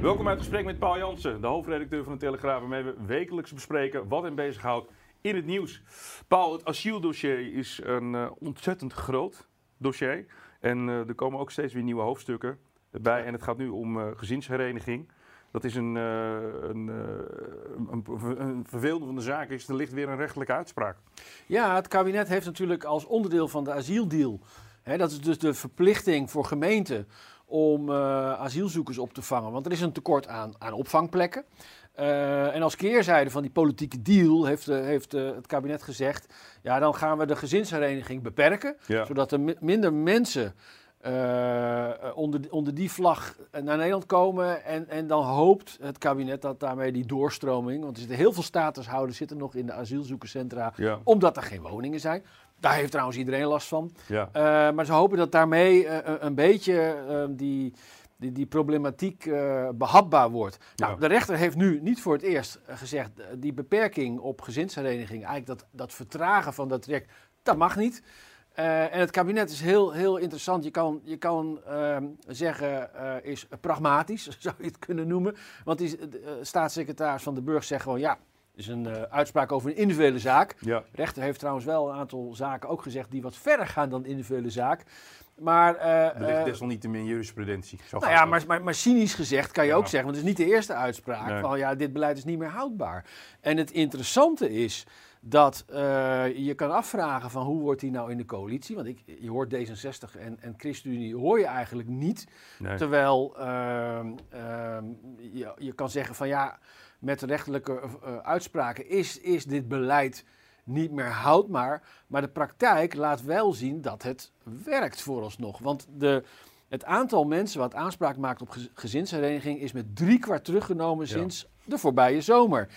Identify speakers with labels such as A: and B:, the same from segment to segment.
A: Welkom uit het gesprek met Paul Jansen, de hoofdredacteur van de Telegraaf, waarmee we wekelijks bespreken wat hem bezighoudt in het nieuws. Paul, het asieldossier is een uh, ontzettend groot dossier. En uh, er komen ook steeds weer nieuwe hoofdstukken bij. En het gaat nu om uh, gezinshereniging. Dat is een, een, een, een vervelende van de zaak, is er ligt weer een rechtelijke uitspraak.
B: Ja, het kabinet heeft natuurlijk als onderdeel van de asieldeal, hè, dat is dus de verplichting voor gemeenten om uh, asielzoekers op te vangen. Want er is een tekort aan, aan opvangplekken. Uh, en als keerzijde van die politieke deal heeft, uh, heeft het kabinet gezegd: ja, dan gaan we de gezinshereniging beperken. Ja. Zodat er minder mensen onder, onder die vlag naar Nederland komen. En, en dan hoopt het kabinet dat daarmee die doorstroming. Want er zitten heel veel statushouders zitten nog in de asielzoekerscentra. Ja. Omdat er geen woningen zijn. Daar heeft trouwens iedereen last van. Ja. Uh, maar ze hopen dat daarmee uh, een beetje uh, die, die, die, problematiek behapbaar wordt. Nou, ja. de rechter heeft nu niet voor het eerst gezegd... die beperking op gezinshereniging, eigenlijk dat, dat vertragen van dat traject... dat mag niet. en het kabinet is heel, heel interessant. Je kan, je kan ehm, zeggen, is pragmatisch, zou je het kunnen noemen. Want die staatssecretaris van de Burg zegt gewoon... ja is een uh, uitspraak over een individuele zaak. Ja. De rechter heeft trouwens wel een aantal zaken ook gezegd die wat verder gaan dan individuele zaak. Maar, uh,
A: er ligt desalniettemin jurisprudentie.
B: Zo nou ja, maar, maar, maar, cynisch gezegd kan je ja. ook zeggen, want het is niet de eerste uitspraak nee. van ja, dit beleid is niet meer houdbaar. En het interessante is dat uh, je kan afvragen van hoe wordt die nou in de coalitie? Want ik, je hoort D66 en, en ChristenUnie hoor je eigenlijk niet. Nee. Terwijl uh, je, je kan zeggen van ja, met rechtelijke uh, uitspraken is, is dit beleid niet meer houdbaar. Maar de praktijk laat wel zien dat het werkt vooralsnog. Want de, het aantal mensen wat aanspraak maakt op gezinshereniging is met drie kwart teruggenomen sinds de voorbije zomer.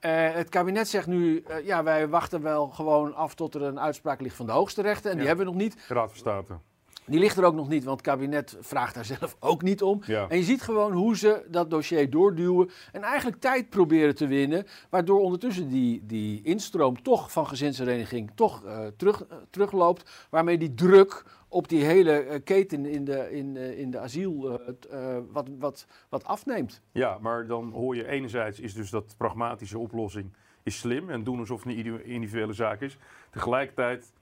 B: Uh, het kabinet zegt nu, uh, ja, wij wachten wel gewoon af tot er een uitspraak ligt van de hoogste rechter. En ja. die hebben we nog niet.
A: Raad van State.
B: Die ligt er ook nog niet, want het kabinet vraagt daar zelf ook niet om. Ja. En je ziet gewoon hoe ze dat dossier doorduwen en eigenlijk tijd proberen te winnen. Waardoor ondertussen die, die instroom toch van gezinshereniging toch uh, terug, uh, terugloopt. Waarmee die druk op die hele uh, keten in de, in, in de asiel wat, wat, wat afneemt.
A: Ja, maar dan hoor je enerzijds is dus dat pragmatische oplossing is slim en doen alsof het een individuele zaak is. Tegelijkertijd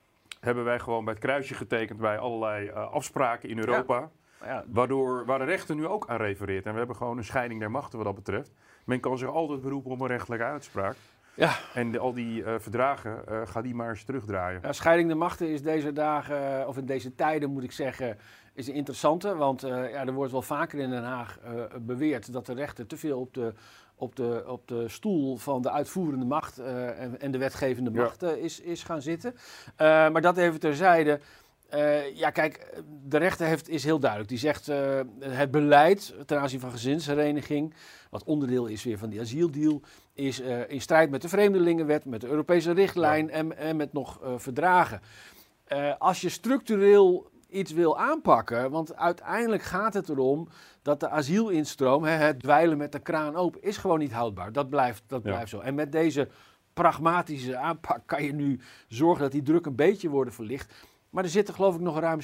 A: hebben wij gewoon bij het kruisje getekend bij allerlei uh, afspraken in Europa. Ja. Ja. Waardoor, waar de rechter nu ook aan refereert. En we hebben gewoon een scheiding der machten wat dat betreft. Men kan zich altijd beroepen op een rechtelijke uitspraak. Ja. En de, al die uh, verdragen, uh, ga die maar eens terugdraaien.
B: Ja, scheiding der machten is deze dagen, of in deze tijden moet ik zeggen, is een interessante. Want uh, ja, er wordt wel vaker in Den Haag beweerd dat de rechter te veel op de op de, op de stoel van de uitvoerende macht en, en, de wetgevende macht is, is gaan zitten. Maar dat even terzijde. Ja, kijk, de rechter heeft, is heel duidelijk. Die zegt het beleid ten aanzien van gezinshereniging, wat onderdeel is weer van die asieldeal, is in strijd met de Vreemdelingenwet, met de Europese richtlijn ja. en, en met nog verdragen. als je structureel iets wil aanpakken. Want uiteindelijk gaat het erom dat de asielinstroom, het dweilen met de kraan open, is gewoon niet houdbaar. Dat blijft, dat ja. blijft zo. En met deze pragmatische aanpak kan je nu zorgen dat die druk een beetje wordt verlicht. Maar er zitten geloof ik nog ruim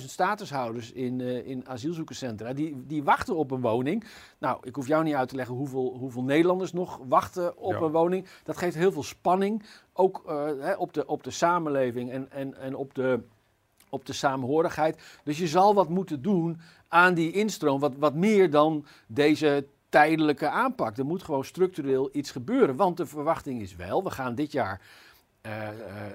B: 16.000 statushouders in, uh, in asielzoekerscentra. Die, die wachten op een woning. Nou, ik hoef jou niet uit te leggen hoeveel, hoeveel Nederlanders nog wachten op ja. een woning. Dat geeft heel veel spanning. Ook uh, hè, op, de, op de samenleving en, en, en op de op de saamhorigheid. Dus je zal wat moeten doen aan die instroom, wat, wat meer dan deze tijdelijke aanpak. Er moet gewoon structureel iets gebeuren, want de verwachting is wel, we gaan dit jaar uh, uh,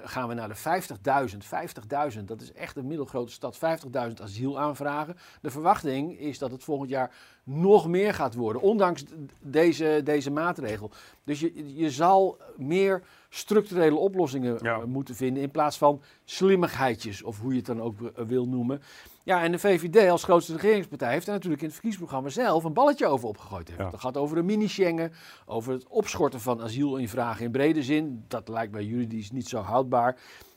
B: gaan we naar de 50.000. 50.000, dat is echt een middelgrote stad, 50.000 asielaanvragen. De verwachting is dat het volgend jaar nog meer gaat worden, ondanks deze, deze maatregel. Dus je, je zal meer structurele oplossingen
A: Ja.
B: eh, moeten vinden in plaats van slimmigheidjes, of hoe je het dan ook eh, wil noemen. Ja, en de VVD als grootste regeringspartij heeft daar natuurlijk in het verkiezingsprogramma zelf een balletje over opgegooid.
A: Ja.
B: Het gaat over een mini-Schengen, over het opschorten van asielinvragen in brede zin. Dat lijkt mij juridisch niet zo houdbaar.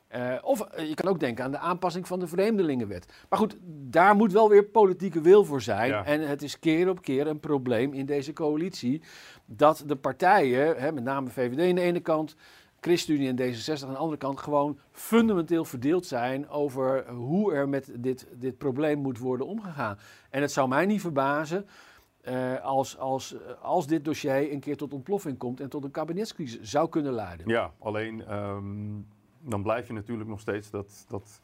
B: Eh, of eh, je kan ook denken aan de aanpassing van de Vreemdelingenwet. Maar goed, daar moet wel weer politieke wil voor zijn.
A: Ja.
B: En het is keer op keer een probleem in deze coalitie dat de partijen, hè, met name VVD aan de ene kant, ChristenUnie en D66 aan de andere kant, gewoon fundamenteel verdeeld zijn over hoe er met dit, dit probleem moet worden omgegaan. En het zou mij niet verbazen eh, als, als, als dit dossier een keer tot ontploffing komt en tot een kabinetscrisis zou kunnen leiden.
A: Ja, alleen ehm, dan blijf je natuurlijk nog steeds dat, dat,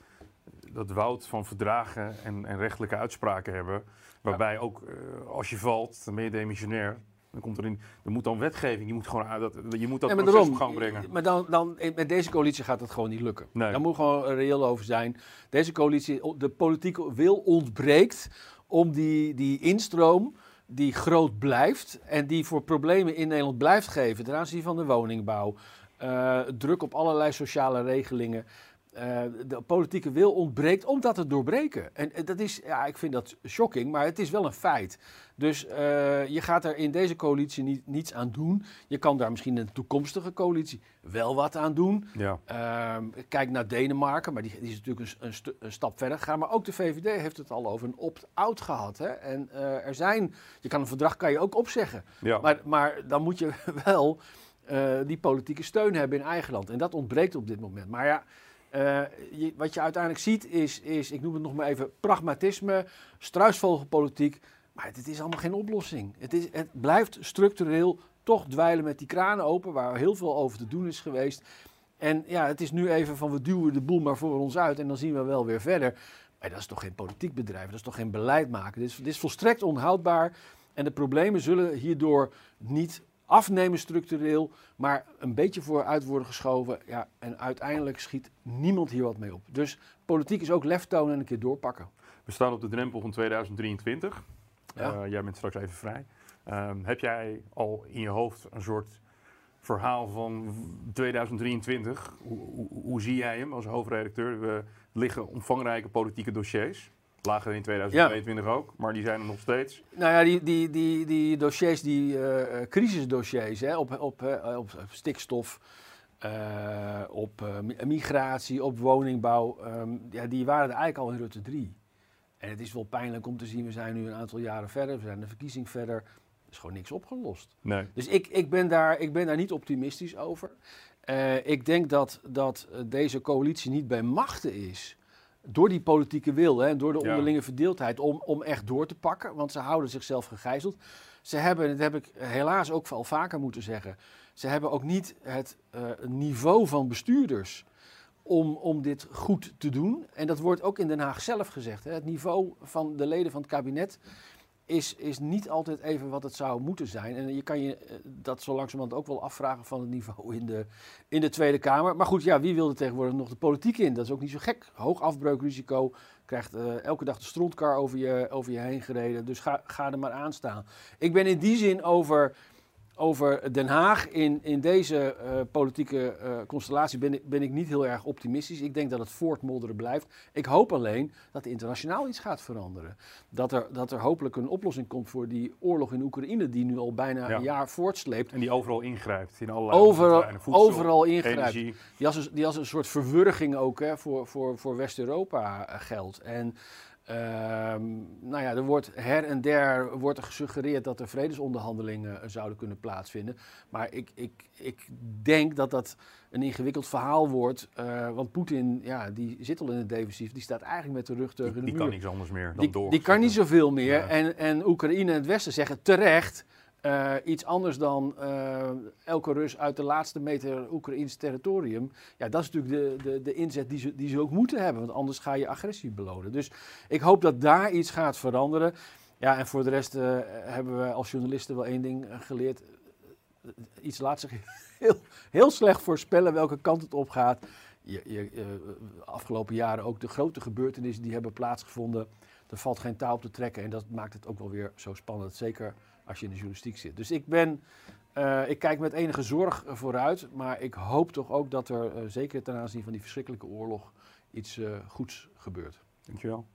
A: dat woud van verdragen en, en rechtelijke uitspraken hebben. Waarbij ook eh, als je valt, dan ben je demissionair. Dan komt er in, er moet dan wetgeving, je moet gewoon dat, je moet dat
B: Ja,
A: proces
B: daarom,
A: op gang brengen.
B: Maar dan, dan, met deze coalitie gaat het gewoon niet lukken.
A: Nee.
B: Daar moet gewoon reëel over zijn. Deze coalitie, de politieke wil ontbreekt om die, die instroom die groot blijft en die voor problemen in Nederland blijft geven ten aanzien van de woningbouw, eh, druk op allerlei sociale regelingen. Eh, de politieke wil ontbreekt om dat te doorbreken. En eh, dat is, ja, ik vind dat shocking, maar het is wel een feit. Dus je gaat er in deze coalitie niet, niets aan doen. Je kan daar misschien in een toekomstige coalitie wel wat aan doen.
A: Ja,
B: Ehm, kijk naar Denemarken, maar die, die is natuurlijk een, een, stap verder gegaan. Maar ook de VVD heeft het al over een opt-out gehad. Hè? En er zijn, je kan een verdrag kan je ook opzeggen.
A: ja.
B: Maar, maar dan moet je wel eh, die politieke steun hebben in eigen land. En dat ontbreekt op dit moment. Maar ja, eh, wat je uiteindelijk ziet is, is, ik noem het nog maar even, pragmatisme, struisvogelpolitiek. Maar het, is allemaal geen oplossing. Het, is, het blijft structureel toch dweilen met die kranen open, waar heel veel over te doen is geweest. En ja, het is nu even van we duwen de boel maar voor ons uit en dan zien we wel weer verder. Maar dat is toch geen politiek bedrijf, dat is toch geen beleid maken. Dit is, dit is volstrekt onhoudbaar. En de problemen zullen hierdoor niet afnemen structureel, maar een beetje vooruit worden geschoven. Ja, en uiteindelijk schiet niemand hier wat mee op. Dus politiek is ook lef tonen en een keer doorpakken.
A: We staan op de drempel van 2023.
B: Ja.
A: Eh, jij bent straks even vrij. Ehm, heb jij al in je hoofd een soort verhaal van 2023? Hoe, hoe, hoe zie jij hem als hoofdredacteur? We liggen omvangrijke politieke dossiers. Lagen er in 2022 ook, maar die zijn er nog steeds.
B: Nou ja, die, die, die, die dossiers, die eh, crisisdossiers hè, op, op, eh, op stikstof, op mi- migratie, op woningbouw, ehm, ja, die waren er eigenlijk al in Rutte 3. En het is wel pijnlijk om te zien, we zijn nu een aantal jaren verder, we zijn de verkiezing verder. Er is gewoon niks opgelost.
A: Nee.
B: Dus ik, ik, ben, daar, ik ben daar niet optimistisch over. Ik denk dat, dat deze coalitie niet bij machten is. Door die politieke wil en door de
A: Ja.
B: onderlinge verdeeldheid om, om echt door te pakken. Want ze houden zichzelf gegijzeld. Ze hebben, dat heb ik helaas ook al vaker moeten zeggen. Ze hebben ook niet het eh, niveau van bestuurders om, om dit goed te doen. En dat wordt ook in Den Haag zelf gezegd. Hè. Het niveau van de leden van het kabinet is, is niet altijd even wat het zou moeten zijn. En je kan je eh, dat zo langzamerhand ook wel afvragen van het niveau in de, in de Tweede Kamer. Maar goed, ja, wie wil er tegenwoordig nog de politiek in? Dat is ook niet zo gek. Hoog afbreukrisico, krijgt eh, elke dag de strontkar over je, over je heen gereden. Dus ga, ga er maar aan staan. Ik ben in die zin over, over Den Haag in, in deze eh, politieke eh, constellatie ben ik, ben ik niet heel erg optimistisch. Ik denk dat het voortmodderen blijft. Ik hoop alleen dat er internationaal iets gaat veranderen. Dat er, dat er hopelijk een oplossing komt voor die oorlog in Oekraïne die nu al bijna
A: Ja.
B: een jaar voortsleept.
A: En die overal ingrijpt in allerlei
B: Overal.
A: Voedsel,
B: overal ingrijpt.
A: Energie.
B: Die als, een, die als een soort verwurging ook hè, voor, voor, voor West-Europa eh, geldt. En nou ja, er wordt her en der wordt er gesuggereerd dat er vredesonderhandelingen eh, zouden kunnen plaatsvinden. Maar ik, ik, ik denk dat dat een ingewikkeld verhaal wordt. eh, want Poetin, ja, die zit al in het defensief. Die staat eigenlijk met de rug tegen
A: Die,
B: de
A: die
B: muur.
A: kan niks anders meer dan
B: Die,
A: door.
B: die kan niet zoveel meer.
A: Ja.
B: En, en Oekraïne en het Westen zeggen terecht eh, iets anders dan eh, elke Rus uit de laatste meter Oekraïns territorium. Ja, dat is natuurlijk de, de, de inzet die ze, die ze ook moeten hebben. Want anders ga je agressie belonen. Dus ik hoop dat daar iets gaat veranderen. Ja, en voor de rest eh, hebben we als journalisten wel één ding geleerd. Iets laat zich heel, heel slecht voorspellen welke kant het op gaat. Je, je, eh, afgelopen jaren ook de grote gebeurtenissen die hebben plaatsgevonden. Er valt geen touw op te trekken. En dat maakt het ook wel weer zo spannend. Zeker als je in de journalistiek zit. Dus ik ben. eh, ik kijk met enige zorg vooruit, maar ik hoop toch ook dat er, eh, zeker ten aanzien van die verschrikkelijke oorlog, iets goeds gebeurt.
A: Dankjewel.